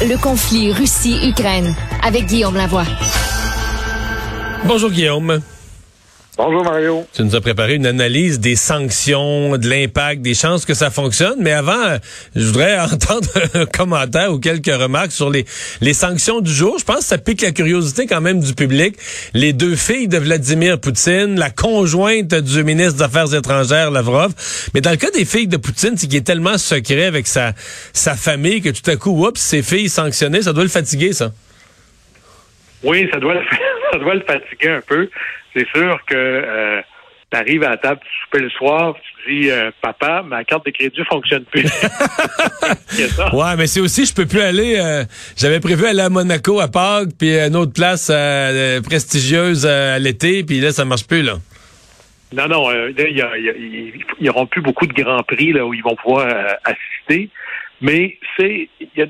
Le conflit Russie-Ukraine avec Guillaume Lavoie. Bonjour Guillaume. Bonjour Mario. Tu nous as préparé une analyse des sanctions, de l'impact, des chances que ça fonctionne. Mais avant, je voudrais entendre un commentaire ou quelques remarques sur les, les sanctions du jour. Je pense que ça pique la curiosité quand même du public. Les deux filles de Vladimir Poutine, la conjointe du ministre des Affaires étrangères, Lavrov. Mais dans le cas des filles de Poutine, c'est qu'il est tellement secret avec sa, sa famille que tout à coup, oups, ses filles sanctionnées, ça doit le fatiguer, ça. Oui, ça doit le, ça doit le fatiguer un peu c'est sûr que euh, tu arrives à la table du souper le soir, tu dis euh, Papa, ma carte de crédit fonctionne plus. Ouais, mais c'est aussi, je peux plus aller. Euh, j'avais prévu aller à Monaco à Pâques, puis une autre place euh, prestigieuse à l'été, puis là, ça marche plus, là. Non, non, il n'y aura plus beaucoup de grands prix là où ils vont pouvoir assister. Mais c'est il y a,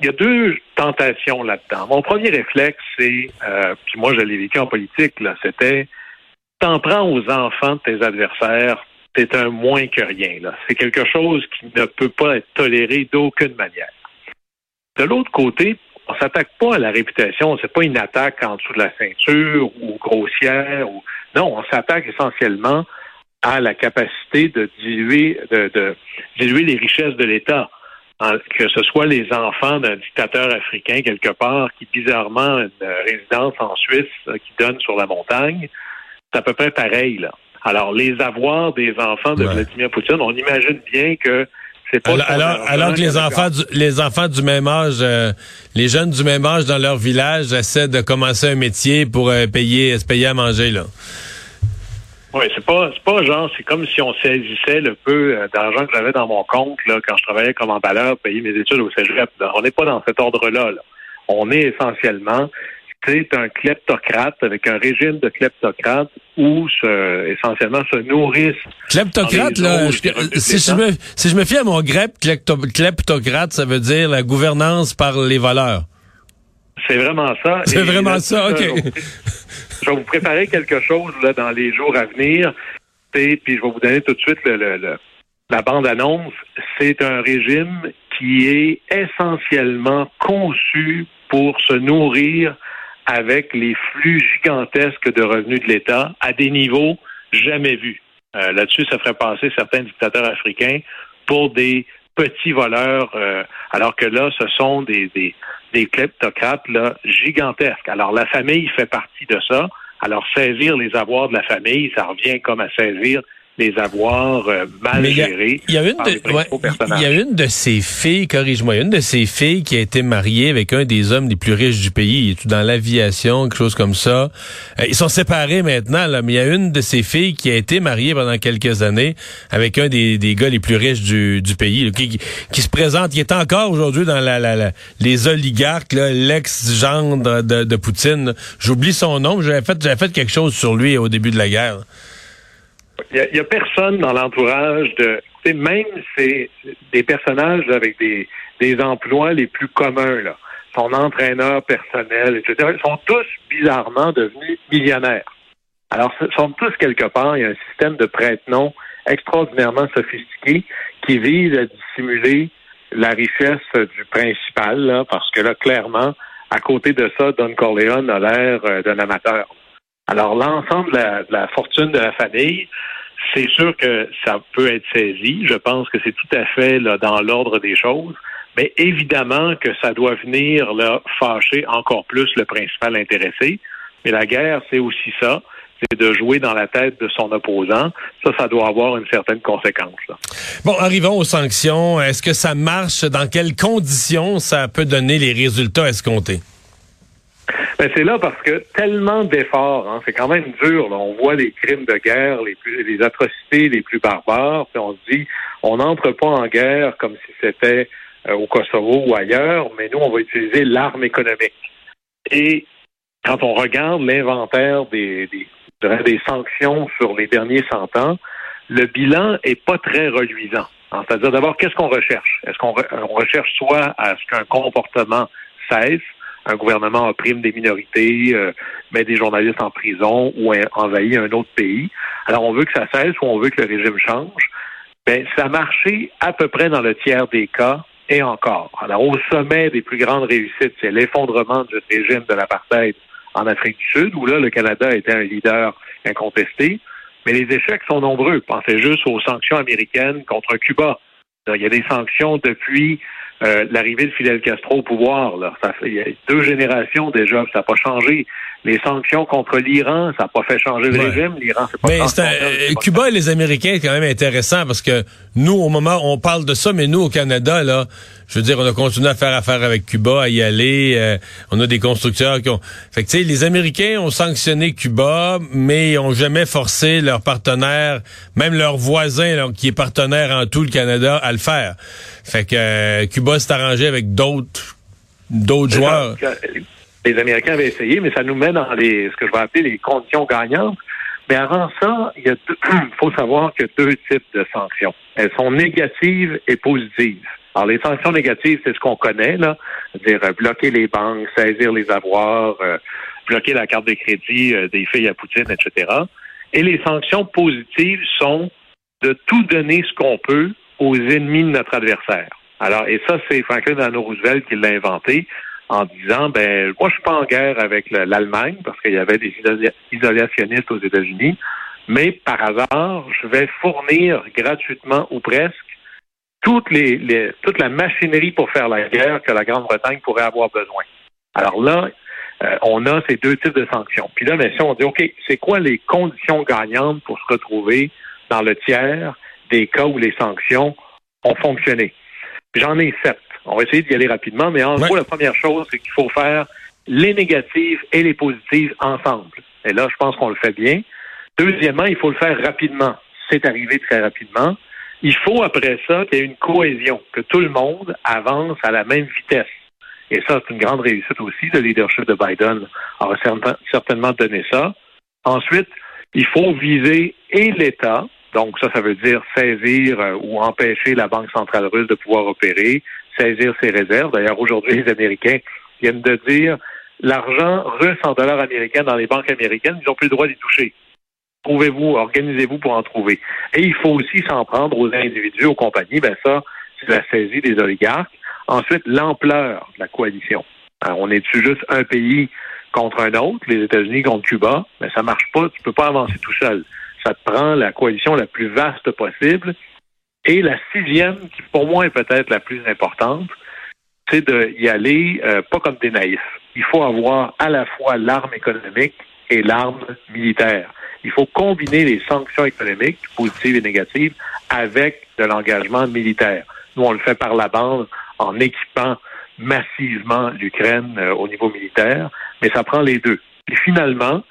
y a, deux tentations là-dedans. Mon premier réflexe, c'est euh, puis moi je l'ai vécu en politique, là, c'était t'en prends aux enfants de tes adversaires, t'es un moins que rien. Là. C'est quelque chose qui ne peut pas être toléré d'aucune manière. De l'autre côté, on s'attaque pas à la réputation, c'est pas une attaque en dessous de la ceinture ou grossière ou non, on s'attaque essentiellement à la capacité de diluer, de, de diluer les richesses de l'État que ce soit les enfants d'un dictateur africain quelque part qui bizarrement a une résidence en Suisse euh, qui donne sur la montagne, c'est à peu près pareil là. Alors les avoirs des enfants de Vladimir Poutine, on imagine bien que c'est pas alors, alors, que les enfants du, les enfants du même âge, euh, les jeunes du même âge dans leur village essaient de commencer un métier pour euh, payer se payer à manger là. Oui, c'est pas c'est pas genre c'est comme si on saisissait le peu euh, d'argent que j'avais dans mon compte là quand je travaillais comme emballeur, payer mes études au Cégep. On n'est pas dans cet ordre-là. On est essentiellement c'est un kleptocrate avec un régime de kleptocrate où se, essentiellement se nourrissent. Kleptocrate, là, si, je me, si je me fie à mon grep, kleptocrate, ça veut dire la gouvernance par les voleurs. C'est vraiment ça. C'est vraiment ça, OK. je vais vous préparer quelque chose là, dans les jours à venir. Puis je vais vous donner tout de suite le, la bande-annonce. C'est un régime qui est essentiellement conçu pour se nourrir avec les flux gigantesques de revenus de l'État à des niveaux jamais vus. Euh, là-dessus, ça ferait passer certains dictateurs africains pour des petits voleurs, euh, alors que là, ce sont des, des, des kleptocrates gigantesques. Alors, la famille fait partie de ça. Alors, saisir les avoirs de la famille, ça revient comme à saisir les avoirs euh, mal gérés. Il y a une de, il y a une de ces filles, corrige-moi, une de ces filles qui a été mariée avec un des hommes les plus riches du pays. Il est dans l'aviation, quelque chose comme ça? Euh, ils sont séparés maintenant, là, mais il y a une de ces filles qui a été mariée pendant quelques années avec un des, des gars les plus riches du, du pays, qui, qui, se présente, qui est encore aujourd'hui dans la, la, les oligarques, l'ex-gendre de, de Poutine. J'oublie son nom, j'avais fait, j'avais fait quelque chose sur lui au début de la guerre. Il n'y a, personne dans l'entourage de. Même c'est des personnages avec des, des emplois les plus communs, là. son entraîneur personnel, etc., sont tous bizarrement devenus millionnaires. Alors, sont tous quelque part, il y a un système de prête-nom extraordinairement sophistiqué qui vise à dissimuler la richesse du principal, là, parce que là, clairement, à côté de ça, Don Corleone a l'air euh, d'un amateur. Alors, l'ensemble de, la, fortune de la famille, c'est sûr que ça peut être saisi. Je pense que c'est tout à fait dans l'ordre des choses. Mais évidemment que ça doit venir là, fâcher encore plus le principal intéressé. Mais la guerre, c'est aussi ça. C'est de jouer dans la tête de son opposant. Ça, ça doit avoir une certaine conséquence. Bon, arrivons aux sanctions. Est-ce que ça marche? Dans quelles conditions ça peut donner les résultats escomptés? Ben, c'est là parce que tellement d'efforts, hein, c'est quand même dur. On voit les crimes de guerre, les, plus, les atrocités les plus barbares, puis on se dit, on n'entre pas en guerre comme si c'était euh, au Kosovo ou ailleurs, mais nous, on va utiliser l'arme économique. Et quand on regarde l'inventaire des, des, des sanctions sur les derniers 100 ans, le bilan est pas très reluisant. Hein, c'est-à-dire d'abord, qu'est-ce qu'on recherche? Est-ce qu'on recherche soit à ce qu'un comportement cesse, un gouvernement opprime des minorités, euh, met des journalistes en prison ou envahit un autre pays. Alors on veut que ça cesse ou on veut que le régime change. Ben, ça a marché à peu près dans le tiers des cas et encore. Alors, au sommet des plus grandes réussites, c'est l'effondrement du régime de l'apartheid en Afrique du Sud, où là, le Canada était un leader incontesté. Mais les échecs sont nombreux. Pensez juste aux sanctions américaines contre Cuba. Il y a des sanctions depuis euh, l'arrivée de Fidel Castro au pouvoir. Là. Ça fait, il y a deux générations déjà, ça n'a pas changé. Les sanctions contre l'Iran, ça n'a pas fait changer le régime. L'Iran, c'est pas mais un, Cuba et les Américains, c'est quand même intéressant parce que nous, au moment, on parle de ça, mais nous, au Canada, là, je veux dire, on a continué à faire affaire avec Cuba, à y aller. Euh, on a des constructeurs qui ont. Fait que tu sais, les Américains ont sanctionné Cuba, mais ils ont jamais forcé leurs partenaires, même leurs voisins, qui est partenaire en tout le Canada, à le faire. Fait que euh, Cuba s'est arrangé avec d'autres d'autres joueurs. Les Américains avaient essayé, mais ça nous met dans les ce que je vais appeler les conditions gagnantes. Mais avant ça, il faut savoir qu'il y a deux types de sanctions. Elles sont négatives et positives. Alors, les sanctions négatives, c'est ce qu'on connaît, là. C'est-à-dire euh, bloquer les banques, saisir les avoirs, euh, bloquer la carte de crédit euh, des filles à Poutine, etc. Et les sanctions positives sont de tout donner ce qu'on peut aux ennemis de notre adversaire. Alors, et ça, c'est Franklin Delano Roosevelt qui l'a inventé en disant, ben, moi, je suis pas en guerre avec l'Allemagne parce qu'il y avait des isolationnistes aux États-Unis, mais par hasard, je vais fournir gratuitement ou presque toute la machinerie pour faire la guerre que la Grande-Bretagne pourrait avoir besoin. Alors là, euh, on a ces deux types de sanctions. Puis là, mais si on dit, OK, c'est quoi les conditions gagnantes pour se retrouver dans le tiers des cas où les sanctions ont fonctionné? J'en ai sept. On va essayer d'y aller rapidement, mais en gros, la première chose, c'est qu'il faut faire les négatives et les positives ensemble. Et là, je pense qu'on le fait bien. Deuxièmement, il faut le faire rapidement. C'est arrivé très rapidement. Il faut après ça qu'il y ait une cohésion, que tout le monde avance à la même vitesse. Et ça, c'est une grande réussite aussi. Le leadership de Biden aura certainement donné ça. Ensuite, il faut viser et l'État, donc ça, ça veut dire saisir euh, ou empêcher la Banque centrale russe de pouvoir opérer, saisir ses réserves. D'ailleurs, aujourd'hui, les Américains viennent de dire l'argent russe en dollars américains dans les banques américaines, ils n'ont plus le droit d'y toucher. Trouvez-vous, organisez-vous pour en trouver. Et il faut aussi s'en prendre aux individus, aux compagnies. Ben ça, c'est la saisie des oligarques. Ensuite, l'ampleur de la coalition. on est-tu juste un pays contre un autre, les États-Unis contre Cuba? Mais ben, ça marche pas. Tu peux pas avancer tout seul. Ça te prend la coalition la plus vaste possible. Et la sixième, qui pour moi est peut-être la plus importante, c'est d'y aller euh, pas comme des naïfs. Il faut avoir à la fois l'arme économique et l'arme militaire. Il faut combiner les sanctions économiques, positives et négatives, avec de l'engagement militaire. Nous, on le fait par la bande en équipant massivement l'Ukraine euh, au niveau militaire, mais ça prend les deux. Et finalement,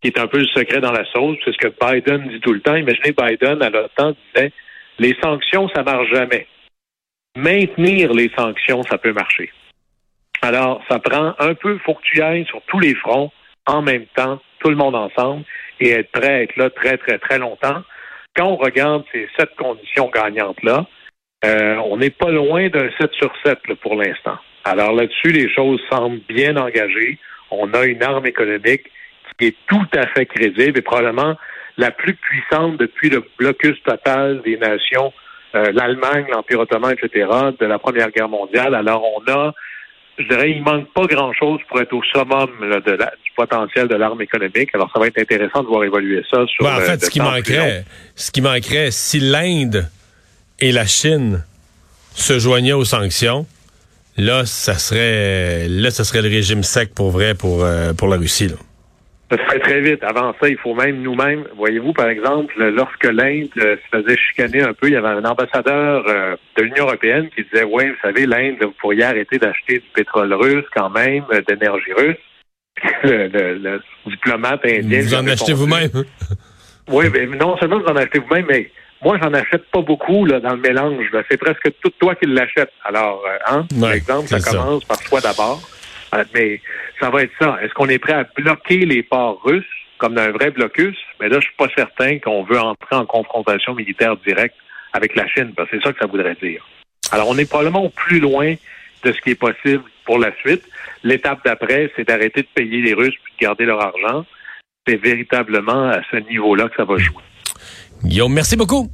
qui est un peu le secret dans la sauce, c'est ce que Biden dit tout le temps. Imaginez Biden, à l'OTAN, disait les sanctions, ça marche jamais. Maintenir les sanctions, ça peut marcher. Alors, ça prend un peu, faut que tu ailles sur tous les fronts en même temps, tout le monde ensemble et être prêt à être là très, très, très longtemps. Quand on regarde ces sept conditions gagnantes-là, euh, on n'est pas loin d'un 7 sur 7 pour l'instant. Alors là-dessus, les choses semblent bien engagées. On a une arme économique qui est tout à fait crédible et probablement la plus puissante depuis le blocus total des nations, euh, l'Allemagne, l'Empire ottoman, etc., de la Première Guerre mondiale. Alors on a je dirais, il manque pas grand-chose pour être au summum de du potentiel de l'arme économique. Alors, ça va être intéressant de voir évoluer ça sur. en fait, ce qui manquerait, ce qui manquerait, si l'Inde et la Chine se joignaient aux sanctions, là, ça serait, là, ça serait le régime sec pour vrai pour euh, pour la Russie. Là. Ça se fait très vite. Avant ça, il faut même nous-mêmes, voyez-vous, par exemple, lorsque l'Inde euh, se faisait chicaner un peu, il y avait un ambassadeur euh, de l'Union européenne qui disait, oui, vous savez, l'Inde, vous pourriez arrêter d'acheter du pétrole russe quand même, euh, d'énergie russe. Le, diplomate indien... Vous en achetez vous-même. Hein? oui, mais non seulement vous en achetez vous-même, mais moi, j'en achète pas beaucoup là, dans le mélange. C'est presque tout toi qui l'achètes. Alors, hein, par exemple, ça commence par toi d'abord. Euh, mais ça va être ça. Est-ce qu'on est prêt à bloquer les ports russes comme dans un vrai blocus? Mais là, je suis pas certain qu'on veut entrer en confrontation militaire directe avec la Chine, c'est ça que ça voudrait dire. Alors, on est probablement plus loin de ce qui est possible pour la suite. L'étape d'après, c'est d'arrêter de payer les Russes puis de garder leur argent. C'est véritablement à ce niveau-là que ça va jouer. Guillaume, merci beaucoup.